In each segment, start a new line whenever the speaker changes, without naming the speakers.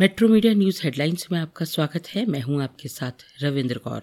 Metro media news headlines में आपका स्वागत है। मैं हूँ आपके साथ रविंद्र कौर।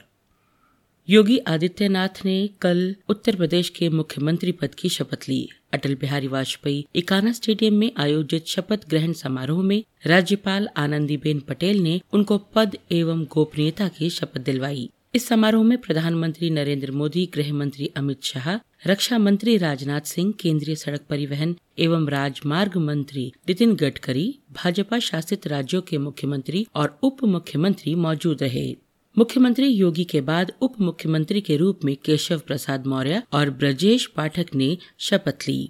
योगी आदित्यनाथ ने कल उत्तर प्रदेश के मुख्यमंत्री पद की शपथ ली। अटल बिहारी वाजपेयी इकाना स्टेडियम में आयोजित शपथ ग्रहण समारोह में राज्यपाल आनंदीबेन पटेल ने उनको पद एवं गोपनीयता की शपथ दिलवाई। इस समारोह में प्रधानमंत्री नरेंद्र मोदी गृह मंत्री अमित शाह, रक्षा मंत्री राजनाथ सिंह, केंद्रीय सड़क परिवहन एवं राजमार्ग मंत्री नितिन गडकरी, भाजपा शासित राज्यों के मुख्यमंत्री और उप मुख्यमंत्री मौजूद रहे। मुख्यमंत्री योगी के बाद उप मुख्यमंत्री के रूप में केशव प्रसाद मौर्य और ब्रजेश पाठक ने शपथ ली।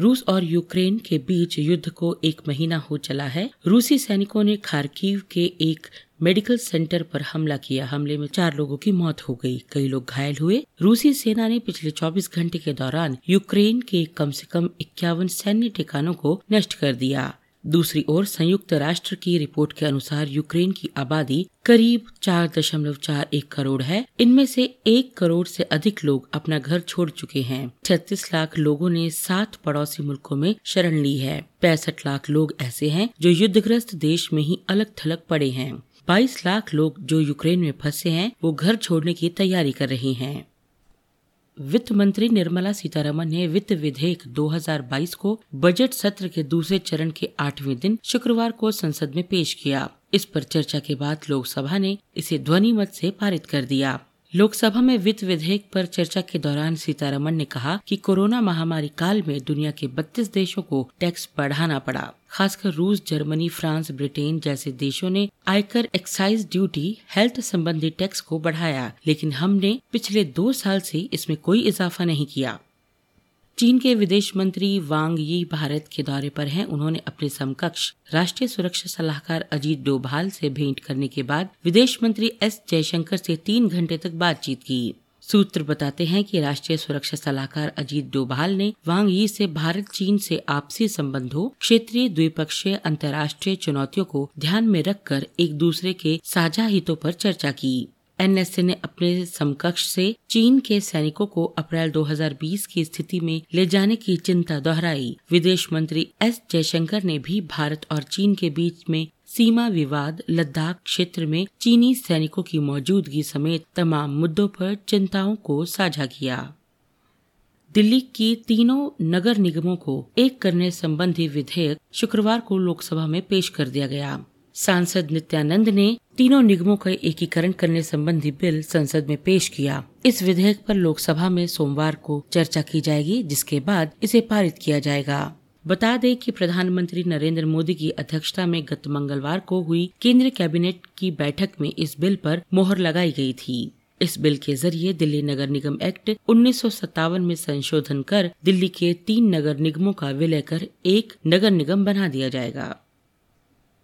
रूस और यूक्रेन के बीच युद्ध को एक महीना हो चला है। रूसी सैनिकों ने खारकीव के एक मेडिकल सेंटर पर हमला किया। हमले में चार लोगों की मौत हो गई। कई लोग घायल हुए। रूसी सेना ने पिछले 24 घंटे के दौरान यूक्रेन के कम से कम इक्यावन सैन्य ठिकानों को नष्ट कर दिया। दूसरी ओर, संयुक्त राष्ट्र की रिपोर्ट के अनुसार यूक्रेन की आबादी करीब चार दशमलव चार एक करोड़ है। इनमें से एक करोड़ से अधिक लोग अपना घर छोड़ चुके हैं। छत्तीस लाख लोगों ने सात पड़ोसी मुल्कों में शरण ली है। पैंसठ लाख लोग ऐसे हैं जो युद्धग्रस्त देश में ही अलग थलग पड़े हैं। बाईस लाख लोग जो यूक्रेन में फंसे हैं, वो घर छोड़ने की तैयारी कर रहे हैं। वित्त मंत्री निर्मला सीतारमन ने वित्त विधेयक 2022 को बजट सत्र के दूसरे चरण के आठवें दिन शुक्रवार को संसद में पेश किया। इस पर चर्चा के बाद लोकसभा ने इसे ध्वनि मत से पारित कर दिया। लोकसभा में वित्त विधेयक पर चर्चा के दौरान सीतारमण ने कहा कि कोरोना महामारी काल में दुनिया के 32 देशों को टैक्स बढ़ाना पड़ा, खासकर रूस, जर्मनी, फ्रांस, ब्रिटेन जैसे देशों ने आयकर एक्साइज ड्यूटी, हेल्थ संबंधी टैक्स को बढ़ाया, लेकिन हमने पिछले दो साल से इसमें कोई इजाफा नहीं किया। चीन के विदेश मंत्री वांग यी भारत के दौरे पर हैं। उन्होंने अपने समकक्ष राष्ट्रीय सुरक्षा सलाहकार अजीत डोभाल से भेंट करने के बाद विदेश मंत्री एस जयशंकर से तीन घंटे तक बातचीत की। सूत्र बताते हैं कि राष्ट्रीय सुरक्षा सलाहकार अजीत डोभाल ने वांग यी से भारत चीन से आपसी संबंधों, क्षेत्रीय द्विपक्षीय अंतर्राष्ट्रीय चुनौतियों को ध्यान में रखकर एक दूसरे के साझा हितों पर चर्चा की। एनएसए ने अपने समकक्ष से चीन के सैनिकों को अप्रैल 2020 की स्थिति में ले जाने की चिंता दोहराई। विदेश मंत्री एस जयशंकर ने भी भारत और चीन के बीच में सीमा विवाद, लद्दाख क्षेत्र में चीनी सैनिकों की मौजूदगी समेत तमाम मुद्दों पर चिंताओं को साझा किया। दिल्ली की तीनों नगर निगमों को एक करने संबंधी विधेयक शुक्रवार को लोकसभा में पेश कर दिया गया। सांसद नित्यानंद ने तीनों निगमों का एकीकरण करने संबंधी बिल संसद में पेश किया। इस विधेयक पर लोकसभा में सोमवार को चर्चा की जाएगी, जिसके बाद इसे पारित किया जाएगा। बता दें कि प्रधानमंत्री नरेंद्र मोदी की अध्यक्षता में गत मंगलवार को हुई केंद्रीय कैबिनेट की बैठक में इस बिल पर मोहर लगाई गई थी। इस बिल के ज़रिए दिल्ली नगर निगम एक्ट उन्नीस सौ सत्तावन में संशोधन कर दिल्ली के तीन नगर निगमों का विलय कर एक नगर निगम बना दिया जाएगा।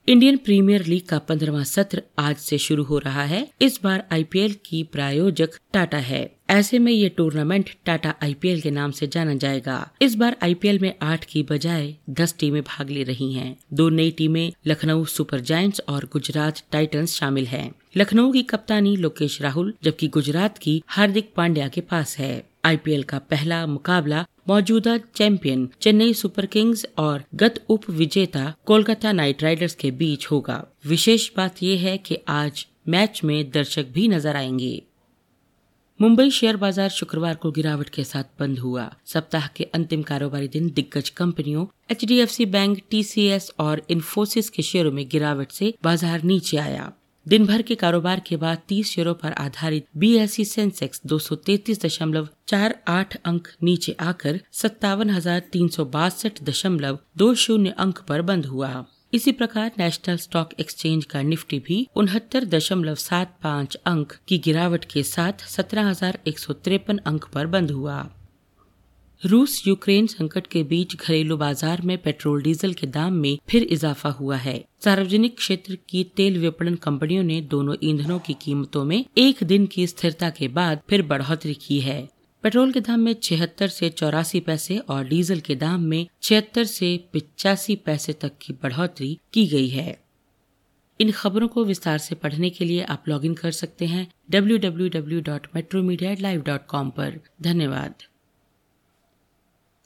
इंडियन प्रीमियर लीग का पंद्रवा सत्र आज से शुरू हो रहा है इस बार आईपीएल की प्रायोजक टाटा है ऐसे में ये टूर्नामेंट टाटा आईपीएल के नाम से जाना जाएगा इस बार आईपीएल में आठ की बजाय दस टीमें भाग ले रही हैं। दो नई टीमें लखनऊ सुपर जायंट्स और गुजरात टाइटंस शामिल हैं। लखनऊ की कप्तानी लोकेश राहुल, जबकि गुजरात की हार्दिक पांड्या के पास है आईपीएल का पहला मुकाबला मौजूदा चैंपियन चेन्नई सुपर किंग्स और गत उप विजेता कोलकाता नाइट राइडर्स के बीच होगा। विशेष बात यह है कि आज मैच में दर्शक भी नज़र आएँगे। मुंबई शेयर बाज़ार शुक्रवार को गिरावट के साथ बंद हुआ। सप्ताह के अंतिम कारोबारी दिन दिग्गज कंपनियों एचडीएफसी बैंक, टीसीएस और इन्फोसिस के शेयरों में गिरावट से बाज़ार नीचे आया। दिन भर के कारोबार के बाद 30 शेयरों पर आधारित बी एस सेंसेक्स दो दशमलव चार आठ अंक नीचे आकर सत्तावन हज़ार अंक पर बंद हुआ। इसी प्रकार नेशनल स्टॉक एक्सचेंज का निफ्टी भी उनहत्तर दशमलव सात पाँच अंक की गिरावट के साथ सत्रह हज़ार एक सौ तिरपन अंक पर बंद हुआ। रूस यूक्रेन संकट के बीच घरेलू बाज़ार में पेट्रोल डीजल के दाम में फिर इजाफा हुआ है। सार्वजनिक क्षेत्र की तेल विपणन कंपनियों ने दोनों ईंधनों की कीमतों में एक दिन की स्थिरता के बाद फिर बढ़ोतरी की है। पेट्रोल के दाम में छिहत्तर से चौरासी पैसे और डीजल के दाम में छिहत्तर से पिचासी पैसे तक की बढ़ोतरी की गई है। इन खबरों को विस्तार से पढ़ने के लिए आप लॉगिन कर सकते हैं www.metromedia.live.com पर। धन्यवाद।